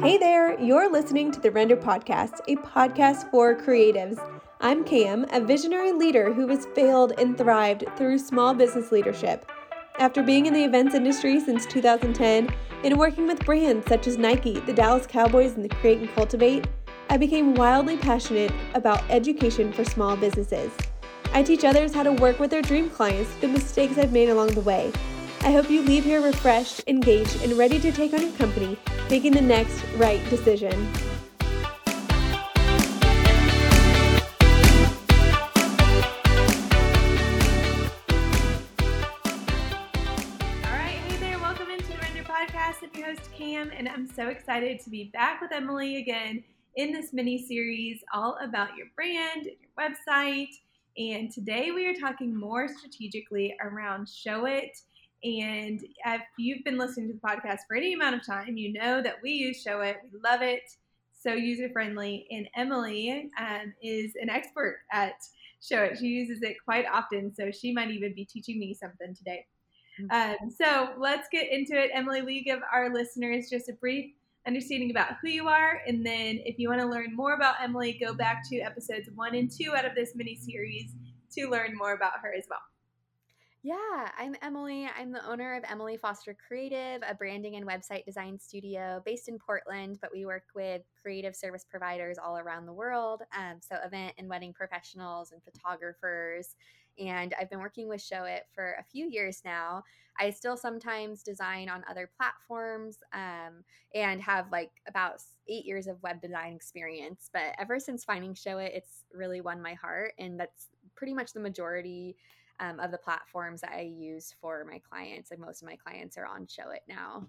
Hey there, you're listening to the Render Podcast, a podcast for creatives. I'm Cam, a visionary leader who has failed and thrived through small business leadership. After being in the events industry since 2010 and working with brands such as Nike, the Dallas Cowboys, and the Create and Cultivate, I became wildly passionate about education for small businesses. I teach others how to work with their dream clients, the mistakes I've made along the way. I hope you leave here refreshed, engaged, and ready to take on your company, making the next right decision. Alright, hey there, welcome into the Render Podcast. I'm your host, Cam, and I'm so excited to be back with Emily again in this mini series all about your brand, your website. And today we are talking more strategically around Showit. And if you've been listening to the podcast for any amount of time, you know that we use Showit. We love it. So user friendly. And Emily um, is an expert at Showit. She uses it quite often. So she might even be teaching me something today. Mm-hmm. Um, so let's get into it. Emily, will you give our listeners just a brief understanding about who you are. And then if you want to learn more about Emily, go back to episodes one and two out of this mini series to learn more about her as well. Yeah, I'm Emily. I'm the owner of Emily Foster Creative, a branding and website design studio based in Portland, but we work with creative service providers all around the world. Um, so, event and wedding professionals and photographers. And I've been working with Showit for a few years now. I still sometimes design on other platforms um, and have like about eight years of web design experience. But ever since finding Showit, it's really won my heart. And that's pretty much the majority um, of the platforms that I use for my clients. And most of my clients are on Showit now.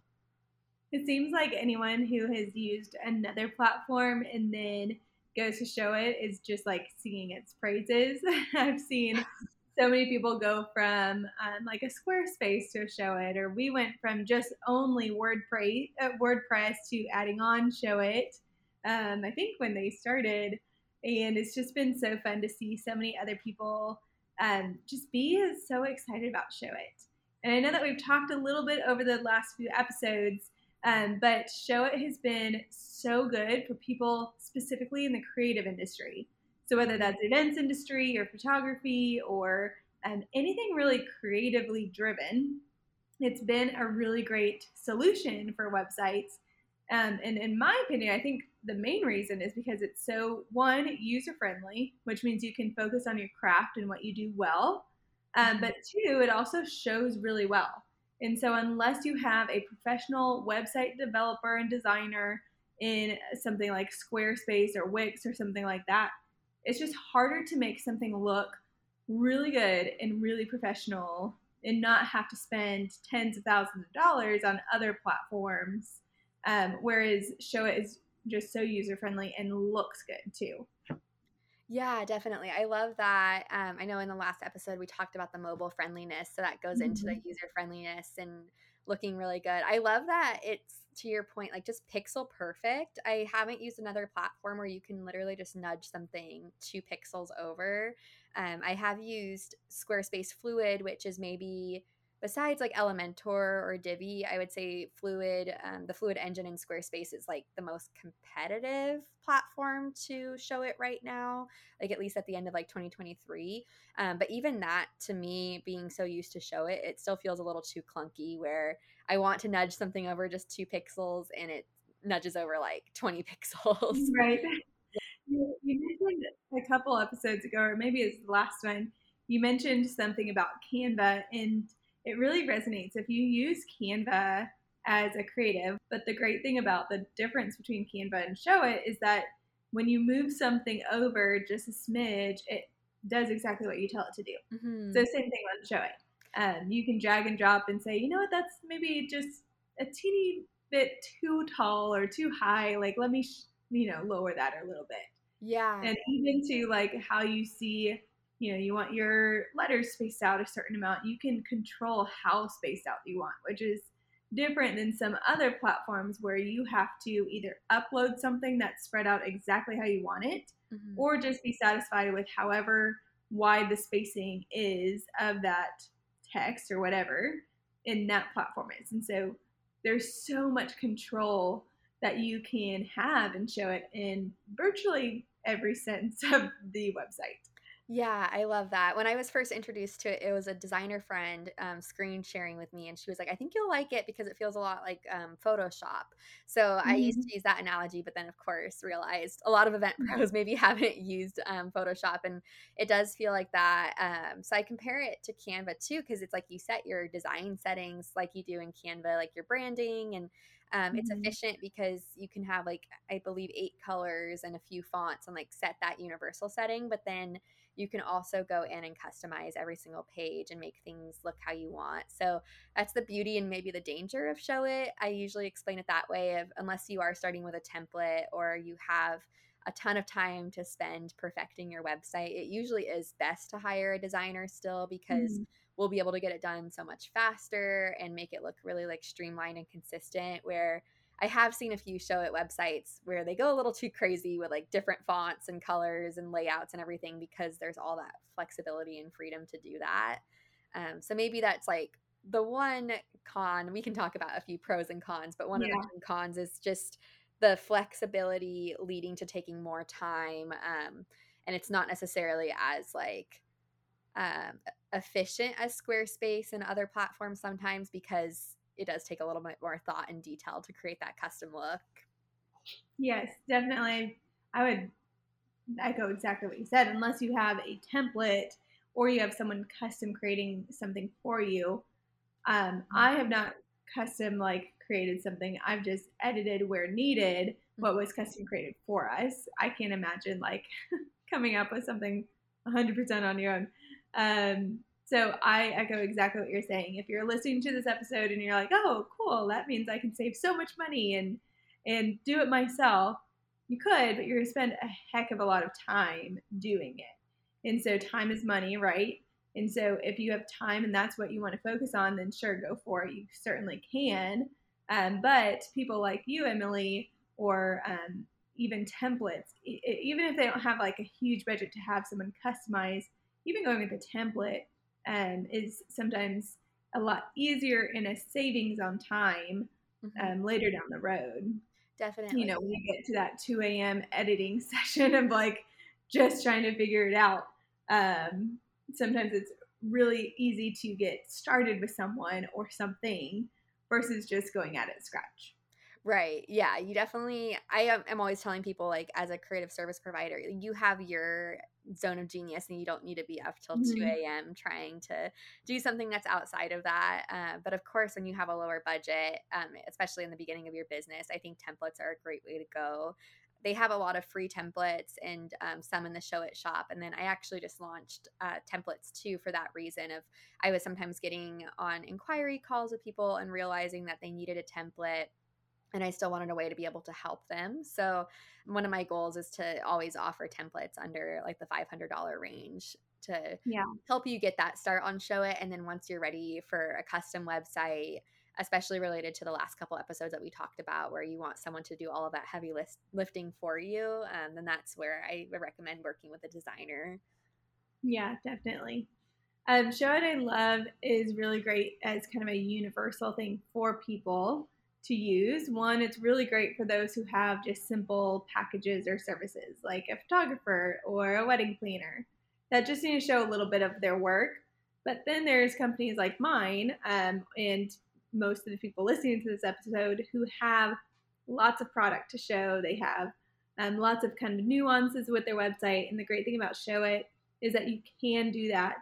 It seems like anyone who has used another platform and then goes to Showit is just like singing its praises. I've seen so many people go from um, like a Squarespace to a Showit, or we went from just only WordPress, uh, WordPress to adding on Showit. Um, I think when they started, and it's just been so fun to see so many other people um, just be is so excited about Showit. And I know that we've talked a little bit over the last few episodes, um, but Showit has been so good for people specifically in the creative industry. So whether that's events industry or photography or um, anything really creatively driven, it's been a really great solution for websites. Um, and in my opinion, I think the main reason is because it's so one user friendly, which means you can focus on your craft and what you do well. Um, mm-hmm. but two, it also shows really well. And so, unless you have a professional website developer and designer in something like Squarespace or Wix or something like that, it's just harder to make something look really good and really professional and not have to spend tens of thousands of dollars on other platforms. Um, whereas Showit is just so user friendly and looks good too. Yeah, definitely. I love that. Um, I know in the last episode we talked about the mobile friendliness, so that goes mm-hmm. into the mm-hmm. user friendliness and looking really good. I love that it's to your point, like just pixel perfect. I haven't used another platform where you can literally just nudge something two pixels over. Um, I have used Squarespace Fluid, which is maybe besides like Elementor or Divi, I would say Fluid, um, the Fluid engine in Squarespace is like the most competitive platform to Showit right now, like at least at the end of like 2023. Um, but even that, to me, being so used to Showit it still feels a little too clunky where I want to nudge something over just two pixels and it nudges over like 20 pixels. Right. You, you mentioned a couple episodes ago, or maybe it's the last one, you mentioned something about Canva and it really resonates. If you use Canva as a creative, but the great thing about the difference between Canva and Showit is that when you move something over just a smidge, it does exactly what you tell it to do. Mm-hmm. So same thing on Showit. Um, you can drag and drop and say, you know what, that's maybe just a teeny bit too tall or too high. Like, let me, sh- you know, lower that a little bit. Yeah. And even to like how you see you know you want your letters spaced out a certain amount you can control how spaced out you want which is different than some other platforms where you have to either upload something that's spread out exactly how you want it mm-hmm. or just be satisfied with however wide the spacing is of that text or whatever in that platform is and so there's so much control that you can have and Showit in virtually every sense of the website. Yeah, I love that. When I was first introduced to it, it was a designer friend um, screen sharing with me, and she was like, "I think you'll like it because it feels a lot like um, Photoshop." So mm-hmm. I used mm-hmm. to use that analogy, but then of course realized a lot of event pros maybe haven't used um, Photoshop, and it does feel like that. Um, so I compare it to Canva too, because it's like you set your design settings like you do in Canva, like your branding and um, mm-hmm. It's efficient because you can have like I believe eight colors and a few fonts and like set that universal setting, but then you can also go in and customize every single page and make things look how you want. So that's the beauty and maybe the danger of Showit. I usually explain it that way of unless you are starting with a template or you have a ton of time to spend perfecting your website, it usually is best to hire a designer still because mm-hmm we'll be able to get it done so much faster and make it look really like streamlined and consistent where I have seen a few Showit websites where they go a little too crazy with like different fonts and colors and layouts and everything because there's all that flexibility and freedom to do that. Um, so maybe that's like the one con. We can talk about a few pros and cons, but one yeah. of the cons is just the flexibility leading to taking more time. Um, and it's not necessarily as like um, efficient as Squarespace and other platforms sometimes because it does take a little bit more thought and detail to create that custom look. Yes, definitely. I would echo exactly what you said. Unless you have a template or you have someone custom creating something for you, um, I have not custom like created something. I've just edited where needed what was custom created for us. I can't imagine like coming up with something 100% on your own. Um, so I echo exactly what you're saying. If you're listening to this episode and you're like, "Oh, cool, that means I can save so much money and and do it myself," you could, but you're going to spend a heck of a lot of time doing it. And so time is money, right? And so if you have time and that's what you want to focus on, then sure, go for it. You certainly can. Um, but people like you, Emily, or um, even templates, even if they don't have like a huge budget to have someone customize even going with a template um, is sometimes a lot easier in a savings on time mm-hmm. um, later down the road. Definitely. You know, when you get to that 2 a.m. editing session of like just trying to figure it out, um, sometimes it's really easy to get started with someone or something versus just going at it scratch. Right. Yeah. You definitely, I am, am always telling people, like, as a creative service provider, you have your zone of genius and you don't need to be up till mm-hmm. 2 a.m. trying to do something that's outside of that. Uh, but of course, when you have a lower budget, um, especially in the beginning of your business, I think templates are a great way to go. They have a lot of free templates and um, some in the Showit shop. And then I actually just launched uh, templates too for that reason of I was sometimes getting on inquiry calls with people and realizing that they needed a template and I still wanted a way to be able to help them. So one of my goals is to always offer templates under like the $500 range to yeah. help you get that start on Showit and then once you're ready for a custom website especially related to the last couple episodes that we talked about where you want someone to do all of that heavy list, lifting for you um, then that's where i would recommend working with a designer yeah definitely um, Showit i love is really great as kind of a universal thing for people to use. One, it's really great for those who have just simple packages or services like a photographer or a wedding planner that just need to show a little bit of their work. But then there's companies like mine um, and most of the people listening to this episode who have lots of product to show. They have um, lots of kind of nuances with their website. And the great thing about Showit is that you can do that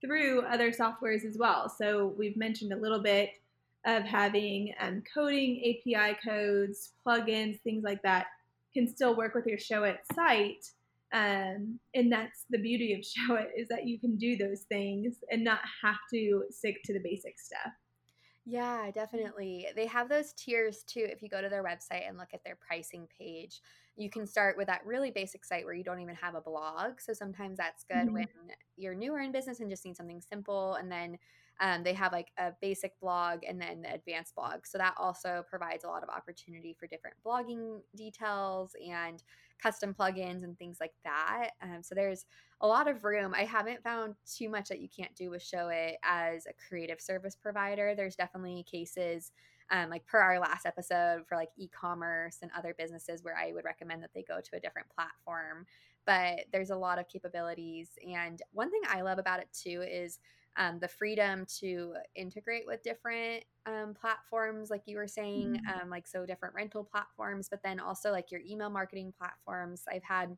through other softwares as well. So we've mentioned a little bit of having um, coding API codes, plugins, things like that can still work with your show Showit site. Um, and that's the beauty of Showit is that you can do those things and not have to stick to the basic stuff. Yeah, definitely. They have those tiers too. If you go to their website and look at their pricing page, you can start with that really basic site where you don't even have a blog. So sometimes that's good mm-hmm. when you're newer in business and just need something simple. And then um, they have like a basic blog and then the advanced blog. So that also provides a lot of opportunity for different blogging details and custom plugins and things like that. Um, so there's a lot of room. I haven't found too much that you can't do with Showit as a creative service provider. There's definitely cases um, like per our last episode for like e-commerce and other businesses where I would recommend that they go to a different platform. But there's a lot of capabilities. And one thing I love about it too is um, the freedom to integrate with different um, platforms, like you were saying, mm-hmm. um, like so different rental platforms, but then also like your email marketing platforms. I've had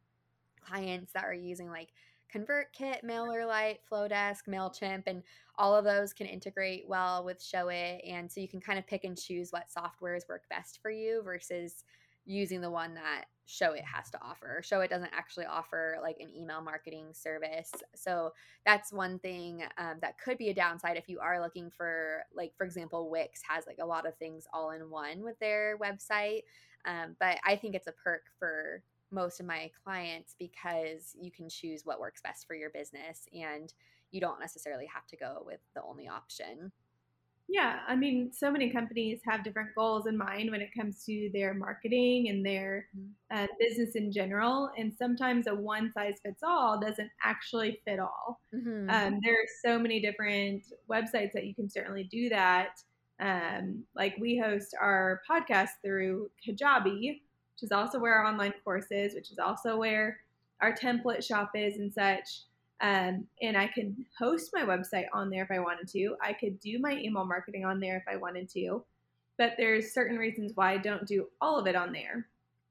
clients that are using like ConvertKit, MailerLite, Flodesk, MailChimp, and all of those can integrate well with Showit. And so you can kind of pick and choose what softwares work best for you versus using the one that Showit has to offer. Showit doesn't actually offer like an email marketing service. So that's one thing um, that could be a downside if you are looking for, like, for example, Wix has like a lot of things all in one with their website. Um, but I think it's a perk for most of my clients because you can choose what works best for your business and you don't necessarily have to go with the only option. Yeah, I mean, so many companies have different goals in mind when it comes to their marketing and their mm-hmm. uh, business in general. And sometimes a one size fits all doesn't actually fit all. Mm-hmm. Um, there are so many different websites that you can certainly do that. Um, like we host our podcast through Kajabi, which is also where our online course is, which is also where our template shop is and such. Um, and I could host my website on there if I wanted to. I could do my email marketing on there if I wanted to. But there's certain reasons why I don't do all of it on there.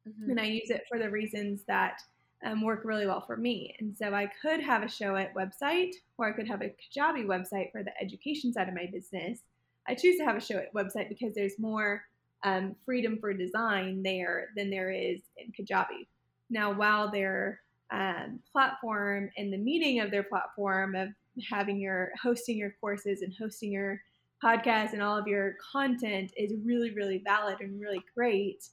Mm-hmm. And I use it for the reasons that um, work really well for me. And so I could have a show Showit website or I could have a Kajabi website for the education side of my business. I choose to have a show Showit website because there's more um, freedom for design there than there is in Kajabi. Now, while their um, platform and the meaning of their platform of having your hosting your courses and hosting your podcast and all of your content is really, really valid and really great,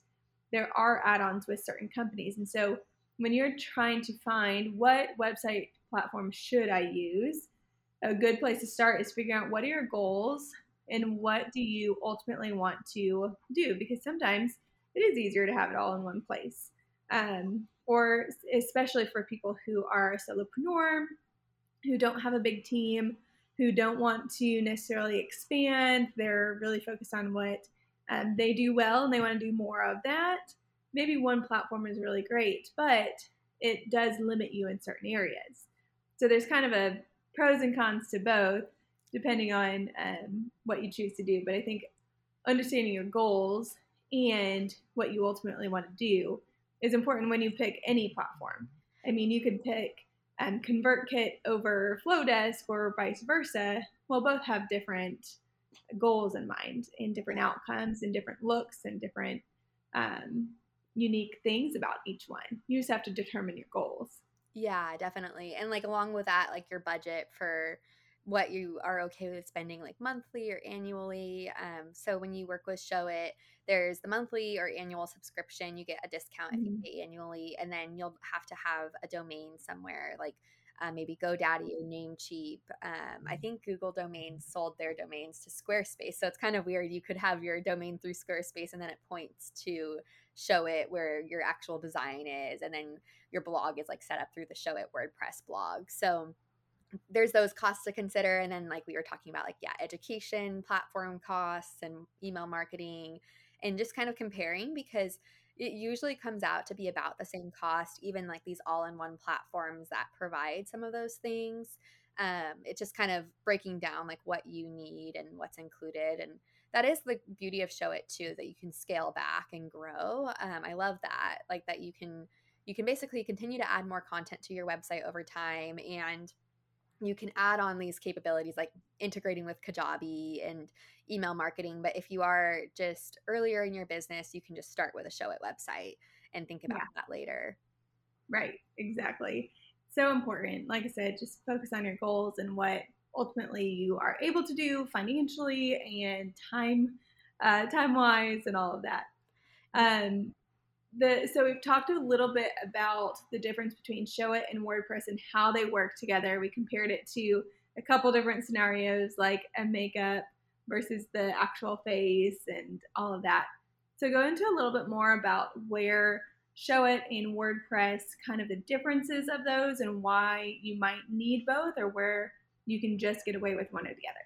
there are add ons with certain companies. And so when you're trying to find what website platform should I use, a good place to start is figuring out what are your goals and what do you ultimately want to do? Because sometimes it is easier to have it all in one place. Um, or especially for people who are solopreneur who don't have a big team who don't want to necessarily expand. They're really focused on what um, they do well and they want to do more of that. Maybe one platform is really great but it does limit you in certain areas. So there's kind of a pros and cons to both depending on um, what you choose to do. But I think understanding your goals and what you ultimately want to do is important when you pick any platform. I mean, you could pick um, ConvertKit over Flodesk or vice versa. Well, both have different goals in mind and different outcomes and different looks and different um, unique things about each one. You just have to determine your goals. Yeah, definitely. And like along with that, like your budget for what you are okay with spending like monthly or annually. Um, so when you work with Showit, there's the monthly or annual subscription. You get a discount mm-hmm. if you mm-hmm. pay annually, and then you'll have to have a domain somewhere like uh, maybe GoDaddy or Namecheap. Um, I think Google Domains sold their domains to Squarespace, so it's kind of weird. You could have your domain through Squarespace, and then it points to Showit where your actual design is, and then your blog is like set up through the Showit WordPress blog. So there's those costs to consider and then like we were talking about like yeah education platform costs and email marketing and just kind of comparing because it usually comes out to be about the same cost even like these all-in-one platforms that provide some of those things. Um, it's just kind of breaking down like what you need and what's included and that is the beauty of Showit too that you can scale back and grow. Um, i love that like that you can you can basically continue to add more content to your website over time and you can add on these capabilities like integrating with Kajabi and email marketing. But if you are just earlier in your business, you can just start with a Showit website and think about yeah. that later. Right, exactly. So important. Like I said, just focus on your goals and what ultimately you are able to do financially and time uh, time wise and all of that. Um, the so we've talked a little bit about the difference between Showit and WordPress and how they work together. We compared it to a couple different scenarios like a makeup versus the actual face and all of that. So go into a little bit more about where Showit and WordPress, kind of the differences of those and why you might need both or where you can just get away with one or the other.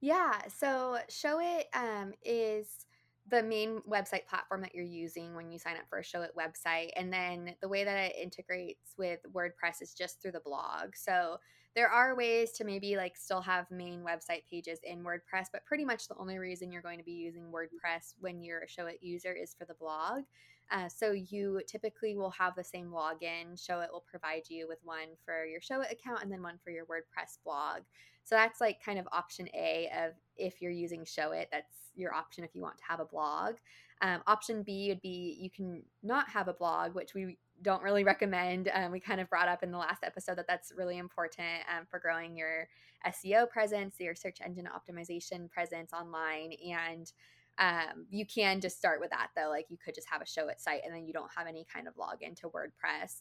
Yeah, so Showit um, is the main website platform that you're using when you sign up for a show Showit website. And then the way that it integrates with WordPress is just through the blog. So there are ways to maybe like still have main website pages in WordPress, but pretty much the only reason you're going to be using WordPress when you're a Showit user is for the blog. Uh, so you typically will have the same login. Showit will provide you with one for your Showit account and then one for your WordPress blog. So that's like kind of option A of if you're using Showit, that's your option if you want to have a blog. Um, option B would be you can not have a blog, which we don't really recommend. Um, we kind of brought up in the last episode that that's really important um, for growing your SEO presence, your search engine optimization presence online. And um, you can just start with that though. Like you could just have a Showit site and then you don't have any kind of login to WordPress.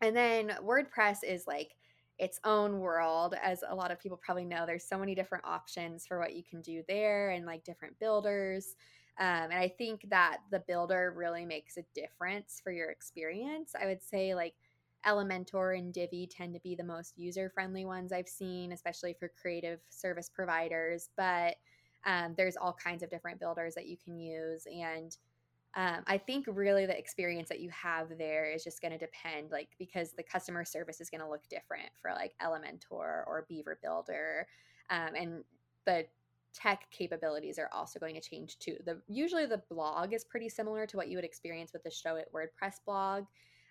And then WordPress is like its own world as a lot of people probably know there's so many different options for what you can do there and like different builders um, and i think that the builder really makes a difference for your experience. I would say like elementor and divi tend to be the most user friendly ones i've seen especially for creative service providers but um, there's all kinds of different builders that you can use and um, I think really the experience that you have there is just going to depend, like, because the customer service is going to look different for like Elementor or Beaver Builder. Um, and the tech capabilities are also going to change too. The usually the blog is pretty similar to what you would experience with the Showit WordPress blog,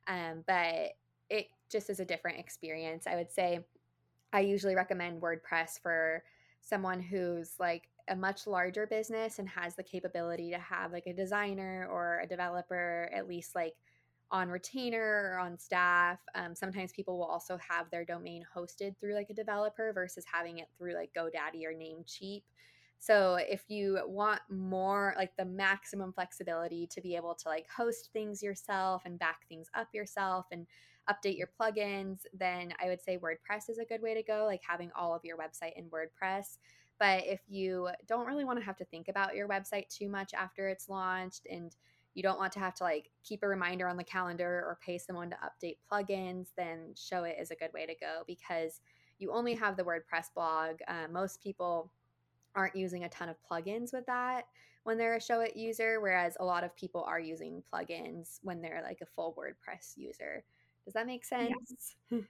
um, but it just is a different experience. I would say I usually recommend WordPress for someone who's like a much larger business and has the capability to have like a designer or a developer at least like on retainer or on staff. Um, sometimes people will also have their domain hosted through like a developer versus having it through like GoDaddy or Namecheap. So if you want more like the maximum flexibility to be able to like host things yourself and back things up yourself and update your plugins, then I would say WordPress is a good way to go, like having all of your website in WordPress. But if you don't really want to have to think about your website too much after it's launched and you don't want to have to like keep a reminder on the calendar or pay someone to update plugins, then Showit is a good way to go because you only have the WordPress blog. Uh, most people aren't using a ton of plugins with that when they're a Showit user, whereas a lot of people are using plugins when they're like a full WordPress user. Does that make sense? Yeah.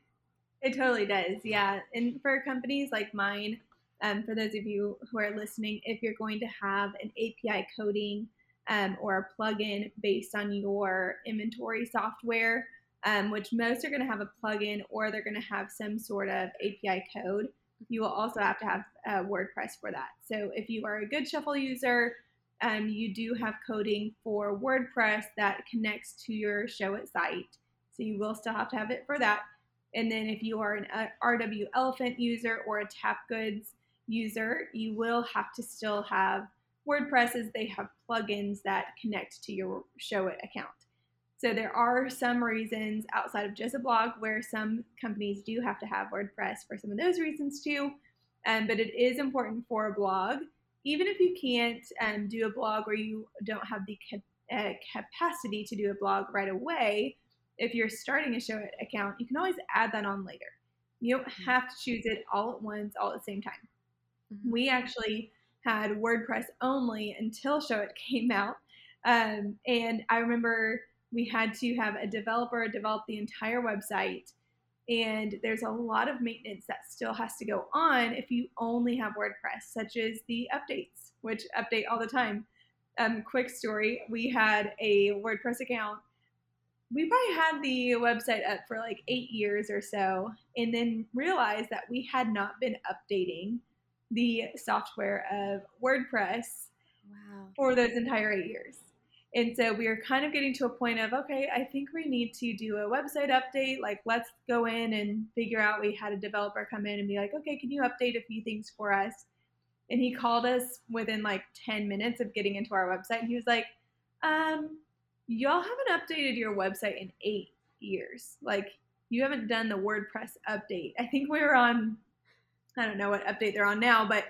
It totally does. Yeah. And for companies like mine, um, for those of you who are listening, if you're going to have an API coding um, or a plugin based on your inventory software, um, which most are going to have a plugin or they're going to have some sort of API code, you will also have to have uh, WordPress for that. So if you are a Goodshuffle user, um, you do have coding for WordPress that connects to your Showit site. So you will still have to have it for that. And then if you are an uh, RW Elephant user or a Tapgoods user, you will have to still have WordPress as they have plugins that connect to your Showit account. So there are some reasons outside of just a blog where some companies do have to have WordPress for some of those reasons too. Um, but it is important for a blog, even if you can't um, do a blog or you don't have the ca- uh, capacity to do a blog right away. If you're starting a Showit account, you can always add that on later. You don't mm-hmm. have to choose it all at once, all at the same time. Mm-hmm. We actually had WordPress only until Showit came out. Um, and I remember we had to have a developer develop the entire website. And there's a lot of maintenance that still has to go on if you only have WordPress, such as the updates, which update all the time. Um, quick story we had a WordPress account. We probably had the website up for like eight years or so, and then realized that we had not been updating the software of WordPress wow. for those entire eight years. And so we are kind of getting to a point of, okay, I think we need to do a website update. Like, let's go in and figure out. We had a developer come in and be like, okay, can you update a few things for us? And he called us within like 10 minutes of getting into our website. And he was like, um, y'all haven't updated your website in eight years. Like, you haven't done the WordPress update. I think we were on I don't know what update they're on now, but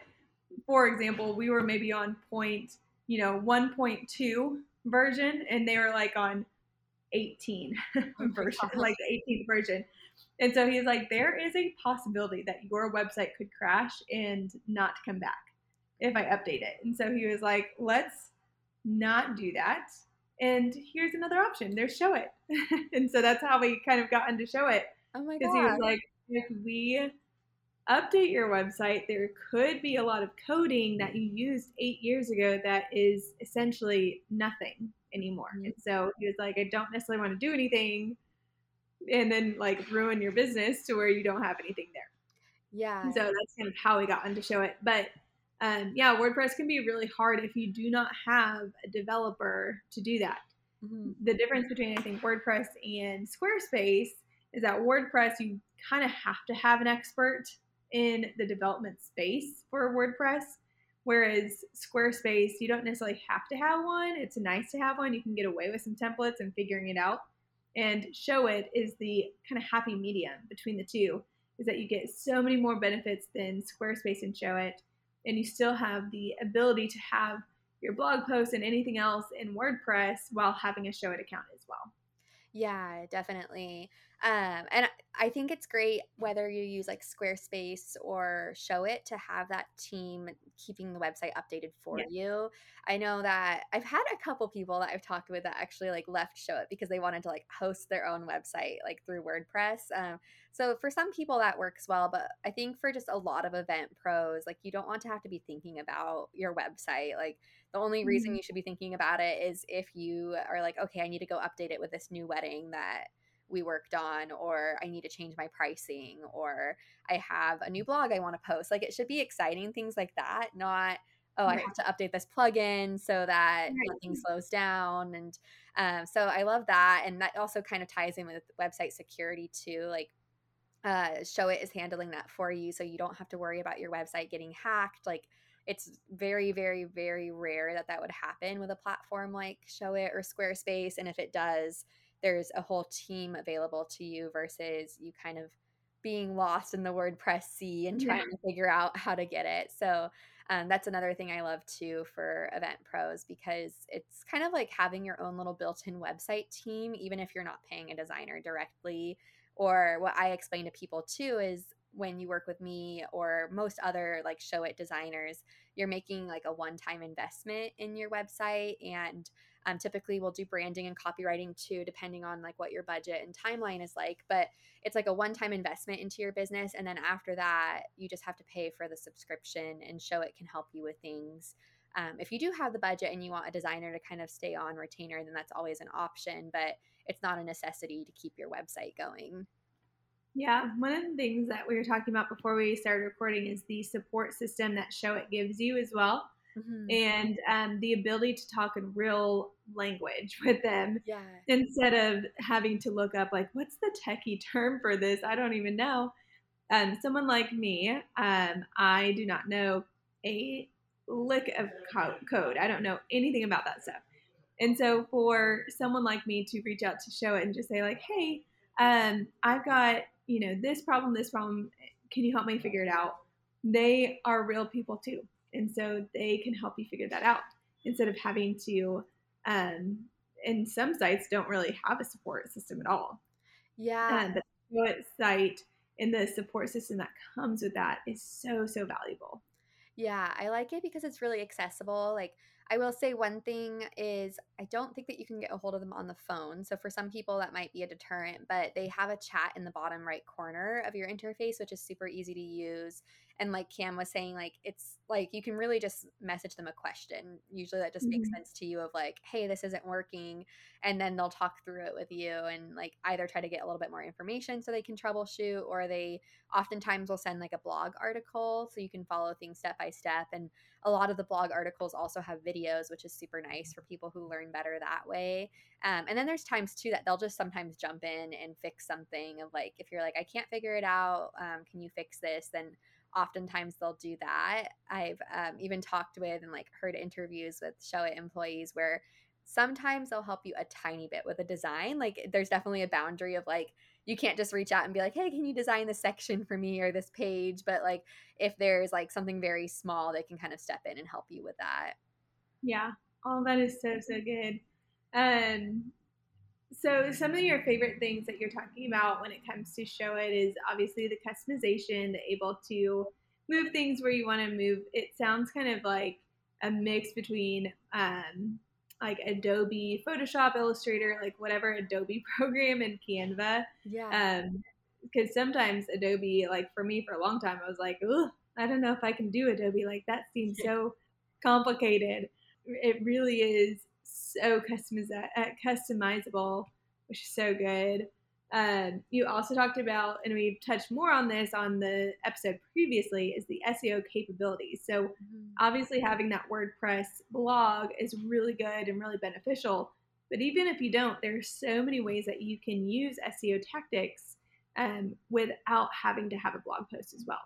for example, we were maybe on point, you know, 1.2 version and they were like on 18 version, like the 18th version. And so he's like, there is a possibility that your website could crash and not come back. if I update it. And so he was like, let's not do that. And here's another option. There's Showit. and so that's how we kind of got into Showit. Oh my god. Because he was like, if we update your website, there could be a lot of coding that you used eight years ago that is essentially nothing anymore. Mm-hmm. And so he was like, I don't necessarily want to do anything and then like ruin your business to where you don't have anything there. Yeah. So that's kind of how we got into Showit. But um, yeah, WordPress can be really hard if you do not have a developer to do that. Mm-hmm. The difference between I think WordPress and Squarespace is that WordPress you kind of have to have an expert in the development space for WordPress. Whereas Squarespace, you don't necessarily have to have one. It's nice to have one. You can get away with some templates and figuring it out. And Showit is the kind of happy medium between the two, is that you get so many more benefits than Squarespace and Showit. And you still have the ability to have your blog posts and anything else in WordPress while having a Showit account as well. Yeah, definitely. Um, and I think it's great whether you use like Squarespace or Showit to have that team keeping the website updated for yeah. you. I know that I've had a couple people that I've talked with that actually like left Showit because they wanted to like host their own website like through WordPress. Um, so for some people that works well, but I think for just a lot of event pros, like you don't want to have to be thinking about your website. Like the only reason mm-hmm. you should be thinking about it is if you are like, okay, I need to go update it with this new wedding that we worked on, or I need to change my pricing, or I have a new blog I want to post. Like it should be exciting things like that, not oh right. I have to update this plugin so that right. nothing slows down. And um, so I love that, and that also kind of ties in with website security too. Like uh, Showit is handling that for you, so you don't have to worry about your website getting hacked. Like it's very very very rare that that would happen with a platform like Showit or squarespace and if it does there's a whole team available to you versus you kind of being lost in the wordpress sea and trying yeah. to figure out how to get it so um, that's another thing i love too for event pros because it's kind of like having your own little built-in website team even if you're not paying a designer directly or what i explain to people too is when you work with me or most other like Showit designers you're making like a one-time investment in your website and um, typically we'll do branding and copywriting too depending on like what your budget and timeline is like but it's like a one-time investment into your business and then after that you just have to pay for the subscription and Showit can help you with things um, if you do have the budget and you want a designer to kind of stay on retainer then that's always an option but it's not a necessity to keep your website going yeah, one of the things that we were talking about before we started recording is the support system that Showit gives you as well. Mm-hmm. And um, the ability to talk in real language with them yeah. instead of having to look up, like, what's the techie term for this? I don't even know. Um, someone like me, um, I do not know a lick of co- code. I don't know anything about that stuff. And so for someone like me to reach out to Showit and just say, like, hey, um, I've got you know, this problem, this problem, can you help me figure it out? They are real people too. And so they can help you figure that out instead of having to, um, and some sites don't really have a support system at all. Yeah. And the site and the support system that comes with that is so, so valuable. Yeah, I like it because it's really accessible. Like, I will say one thing is I don't think that you can get a hold of them on the phone. So for some people that might be a deterrent, but they have a chat in the bottom right corner of your interface, which is super easy to use and like cam was saying like it's like you can really just message them a question. Usually that just mm-hmm. makes sense to you of like hey this isn't working and then they'll talk through it with you and like either try to get a little bit more information so they can troubleshoot or they oftentimes will send like a blog article so you can follow things step by step. And a lot of the blog articles also have videos which is super nice for people who learn better that way. Um, and then there's times too that they'll just sometimes jump in and fix something of like if you're like i can't figure it out um, can you fix this? then oftentimes they'll do that. I've um, even talked with and like heard interviews with Showit employees where sometimes they'll help you a tiny bit with a design. Like there's definitely a boundary of like you can't just reach out and be like, "Hey, can you design this section for me or this page?" But like if there's like something very small, they can kind of step in and help you with that. Yeah. Oh, that is so so good. Um so some of your favorite things that you're talking about when it comes to Showit is obviously the customization, the able to move things where you want to move. It sounds kind of like a mix between um, like Adobe Photoshop, Illustrator, like whatever Adobe program and Canva. Yeah. Um, because sometimes Adobe, like for me for a long time, I was like, Ugh, I don't know if I can do Adobe. Like that seems so complicated. It really is so customiz- uh, customizable, which is so good. Um, you also talked about, and we've touched more on this on the episode previously, is the SEO capabilities. So, mm-hmm. obviously, having that WordPress blog is really good and really beneficial. But even if you don't, there are so many ways that you can use SEO tactics um, without having to have a blog post as well.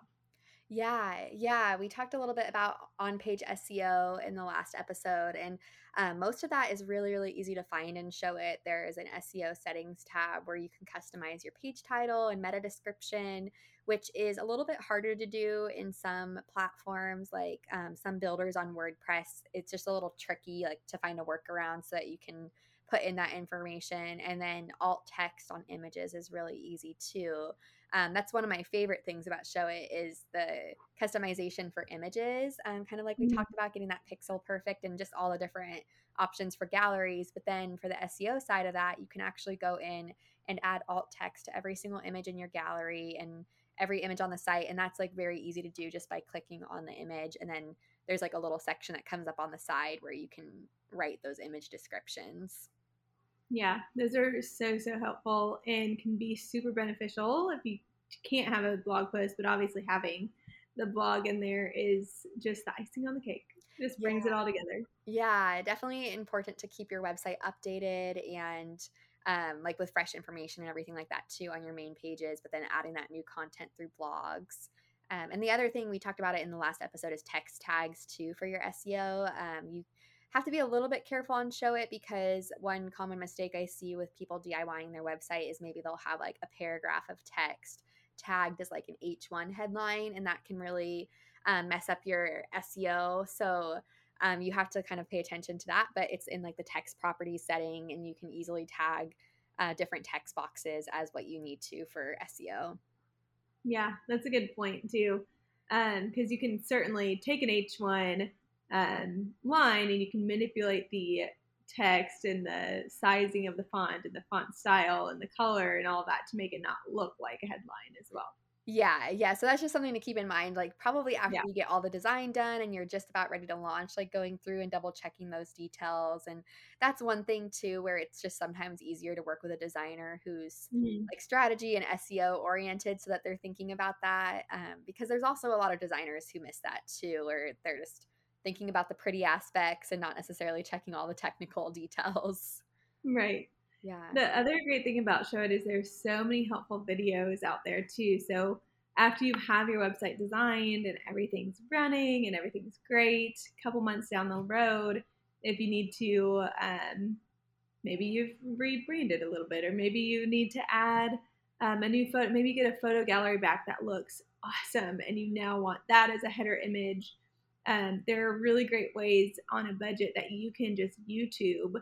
Yeah, yeah. We talked a little bit about on page SEO in the last episode, and um, most of that is really, really easy to find and Showit. There is an SEO settings tab where you can customize your page title and meta description, which is a little bit harder to do in some platforms, like um, some builders on WordPress. It's just a little tricky, like to find a workaround so that you can put in that information. And then alt text on images is really easy too. Um, that's one of my favorite things about Showit is the customization for images. Um, kind of like we mm-hmm. talked about getting that pixel perfect and just all the different options for galleries. But then for the SEO side of that, you can actually go in and add alt text to every single image in your gallery and every image on the site. And that's like very easy to do just by clicking on the image. And then there's like a little section that comes up on the side where you can write those image descriptions. Yeah, those are so, so helpful and can be super beneficial if you can't have a blog post, but obviously having the blog in there is just the icing on the cake. Just brings yeah. it all together. Yeah, definitely important to keep your website updated and um, like with fresh information and everything like that too on your main pages, but then adding that new content through blogs. Um, and the other thing we talked about it in the last episode is text tags too for your SEO. Um, you have to be a little bit careful and Showit because one common mistake I see with people DIYing their website is maybe they'll have like a paragraph of text tagged as like an H1 headline, and that can really um, mess up your SEO. So um, you have to kind of pay attention to that, but it's in like the text properties setting, and you can easily tag uh, different text boxes as what you need to for SEO. Yeah, that's a good point too, because um, you can certainly take an H1 um, line and you can manipulate the text and the sizing of the font and the font style and the color and all that to make it not look like a headline as well. Yeah, yeah. So that's just something to keep in mind. Like, probably after yeah. you get all the design done and you're just about ready to launch, like going through and double checking those details. And that's one thing, too, where it's just sometimes easier to work with a designer who's mm-hmm. like strategy and SEO oriented so that they're thinking about that. Um, because there's also a lot of designers who miss that, too, or they're just thinking about the pretty aspects and not necessarily checking all the technical details. Right. Yeah. The other great thing about Showit is there's so many helpful videos out there too. So after you have your website designed and everything's running and everything's great, a couple months down the road, if you need to, um, maybe you've rebranded a little bit, or maybe you need to add um, a new photo, maybe you get a photo gallery back that looks awesome and you now want that as a header image um, there are really great ways on a budget that you can just YouTube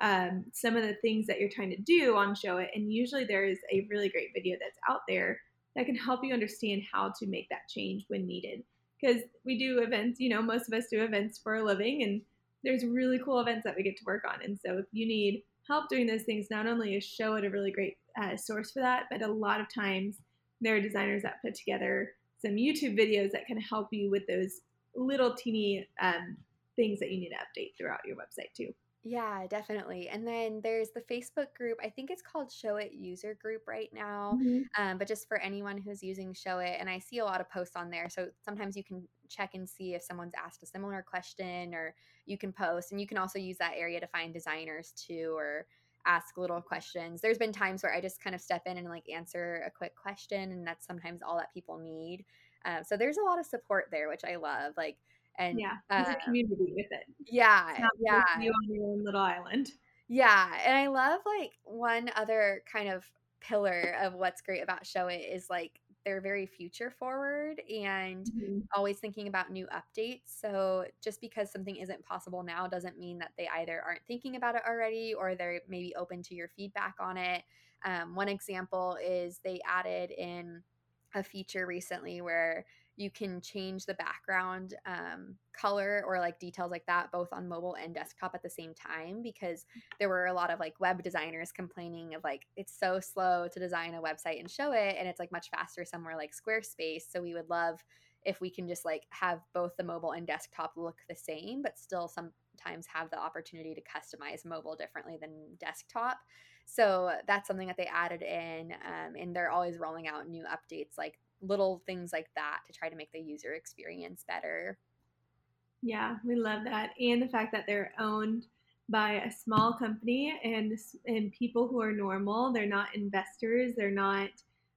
um, some of the things that you're trying to do on Showit. And usually there is a really great video that's out there that can help you understand how to make that change when needed. Because we do events, you know, most of us do events for a living, and there's really cool events that we get to work on. And so if you need help doing those things, not only is Showit a really great uh, source for that, but a lot of times there are designers that put together some YouTube videos that can help you with those little teeny um, things that you need to update throughout your website too. Yeah, definitely. And then there's the Facebook group. I think it's called Showit User Group right now. Mm-hmm. Um, but just for anyone who's using Showit, and I see a lot of posts on there. So sometimes you can check and see if someone's asked a similar question, or you can post. And you can also use that area to find designers too, or ask little questions. There's been times where I just kind of step in and like answer a quick question, and that's sometimes all that people need. Um, so there's a lot of support there, which I love. Like, and yeah, there's uh, a community with it. Yeah, yeah. You on your own little island. Yeah, and I love like one other kind of pillar of what's great about Showit is like they're very future forward and mm-hmm. always thinking about new updates. So just because something isn't possible now doesn't mean that they either aren't thinking about it already or they're maybe open to your feedback on it. Um, one example is they added in a feature recently where you can change the background um, color or like details like that both on mobile and desktop at the same time because there were a lot of like web designers complaining of like it's so slow to design a website and Showit and it's like much faster somewhere like squarespace so we would love if we can just like have both the mobile and desktop look the same but still sometimes have the opportunity to customize mobile differently than desktop so that's something that they added in um, and they're always rolling out new updates like little things like that to try to make the user experience better. Yeah, we love that. And the fact that they're owned by a small company and and people who are normal. They're not investors. They're not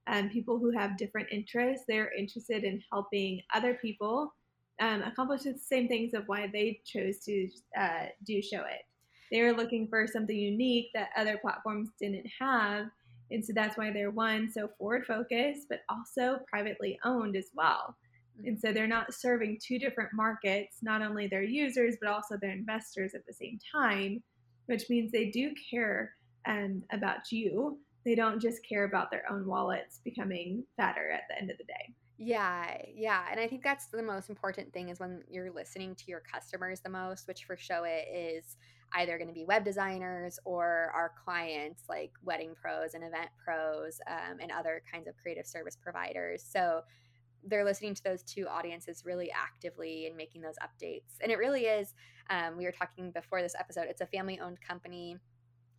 um, people who have different interests. They're interested in helping other people um, accomplish the same things of why they chose to uh, do Showit. They were looking for something unique that other platforms didn't have, and so that's why they're one, so forward focused, but also privately owned as well. Mm-hmm. And so they're not serving two different markets, not only their users, but also their investors at the same time, which means they do care um, about you. They don't just care about their own wallets becoming fatter at the end of the day. Yeah, yeah. And I think that's the most important thing is when you're listening to your customers the most, which for Showit is either going to be web designers or our clients like wedding pros and event pros um, and other kinds of creative service providers. So they're listening to those two audiences really actively and making those updates. And it really is, um, we were talking before this episode, it's a family owned company.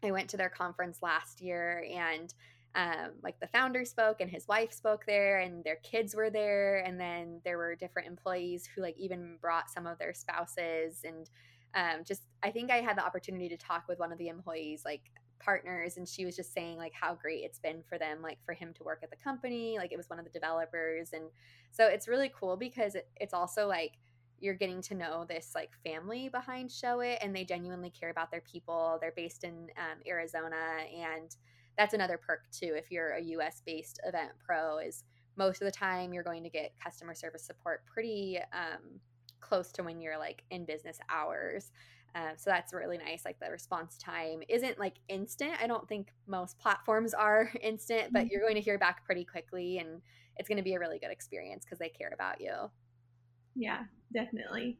I went to their conference last year and um, like the founder spoke and his wife spoke there and their kids were there and then there were different employees who like even brought some of their spouses and um, just i think i had the opportunity to talk with one of the employees like partners and she was just saying like how great it's been for them like for him to work at the company like it was one of the developers and so it's really cool because it, it's also like you're getting to know this like family behind Showit and they genuinely care about their people they're based in um, arizona and that's another perk too if you're a us based event pro is most of the time you're going to get customer service support pretty um, close to when you're like in business hours uh, so that's really nice like the response time isn't like instant i don't think most platforms are instant but mm-hmm. you're going to hear back pretty quickly and it's going to be a really good experience because they care about you yeah definitely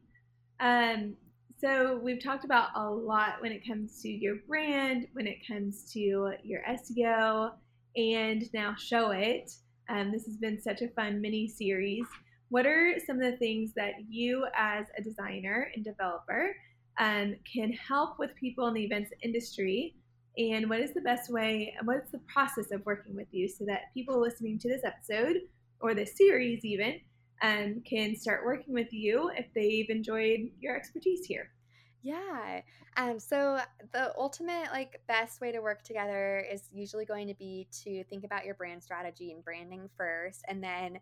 um, so we've talked about a lot when it comes to your brand, when it comes to your SEO, and now Showit. Um, this has been such a fun mini series. What are some of the things that you, as a designer and developer, um, can help with people in the events industry? And what is the best way, what's the process of working with you so that people listening to this episode or this series, even, and can start working with you if they've enjoyed your expertise here. Yeah. Um, so the ultimate like best way to work together is usually going to be to think about your brand strategy and branding first and then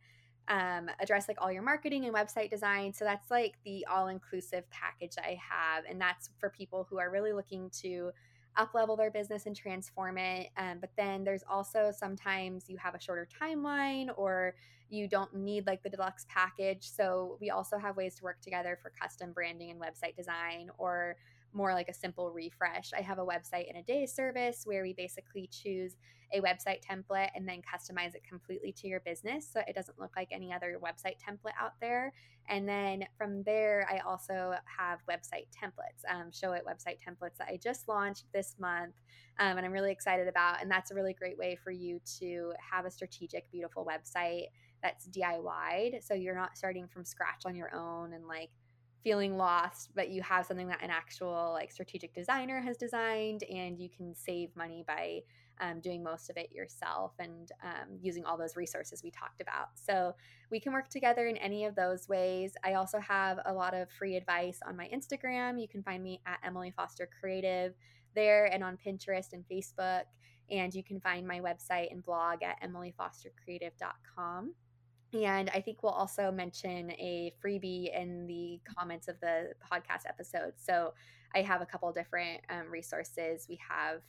um, address like all your marketing and website design. So that's like the all-inclusive package I have. And that's for people who are really looking to up level their business and transform it. Um, but then there's also sometimes you have a shorter timeline or you don't need like the deluxe package. So we also have ways to work together for custom branding and website design or more like a simple refresh. I have a website in a day service where we basically choose a website template and then customize it completely to your business so it doesn't look like any other website template out there. And then from there, I also have website templates, um, Showit website templates that I just launched this month um, and I'm really excited about. And that's a really great way for you to have a strategic, beautiful website that's DIY'd. So you're not starting from scratch on your own and like feeling lost, but you have something that an actual like strategic designer has designed and you can save money by um, doing most of it yourself and um, using all those resources we talked about. So we can work together in any of those ways. I also have a lot of free advice on my Instagram. You can find me at Emily Foster Creative there and on Pinterest and Facebook. And you can find my website and blog at emilyfostercreative.com. And I think we'll also mention a freebie in the comments of the podcast episode. So I have a couple different um, resources. We have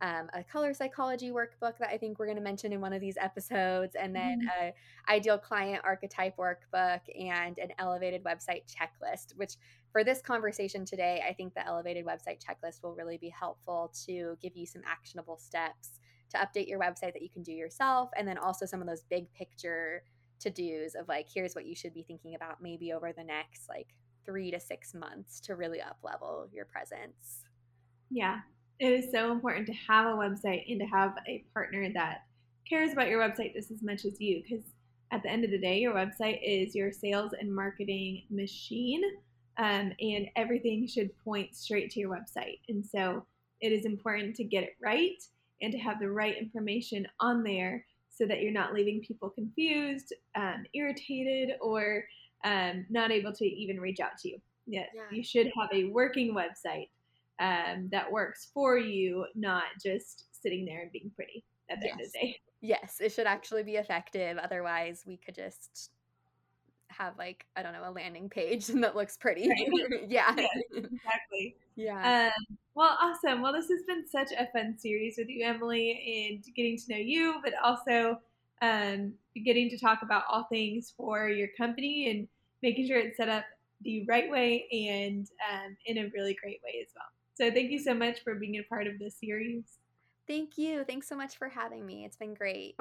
um, a color psychology workbook that I think we're going to mention in one of these episodes, and then mm-hmm. a ideal client archetype workbook and an elevated website checklist. Which for this conversation today, I think the elevated website checklist will really be helpful to give you some actionable steps to update your website that you can do yourself, and then also some of those big picture to dos of like, here's what you should be thinking about maybe over the next like three to six months to really up level your presence. Yeah, it is so important to have a website and to have a partner that cares about your website just as much as you because at the end of the day, your website is your sales and marketing machine, um, and everything should point straight to your website. And so it is important to get it right and to have the right information on there so that you're not leaving people confused, um, irritated, or um, not able to even reach out to you. Yeah, yeah. you should have a working website um, that works for you, not just sitting there and being pretty at the yes. end of the day. Yes, it should actually be effective. Otherwise, we could just have like I don't know a landing page that looks pretty. Right. yeah. exactly. Yeah. Um, well, awesome. Well, this has been such a fun series with you, Emily, and getting to know you, but also um, getting to talk about all things for your company and making sure it's set up the right way and um, in a really great way as well. So, thank you so much for being a part of this series. Thank you. Thanks so much for having me. It's been great.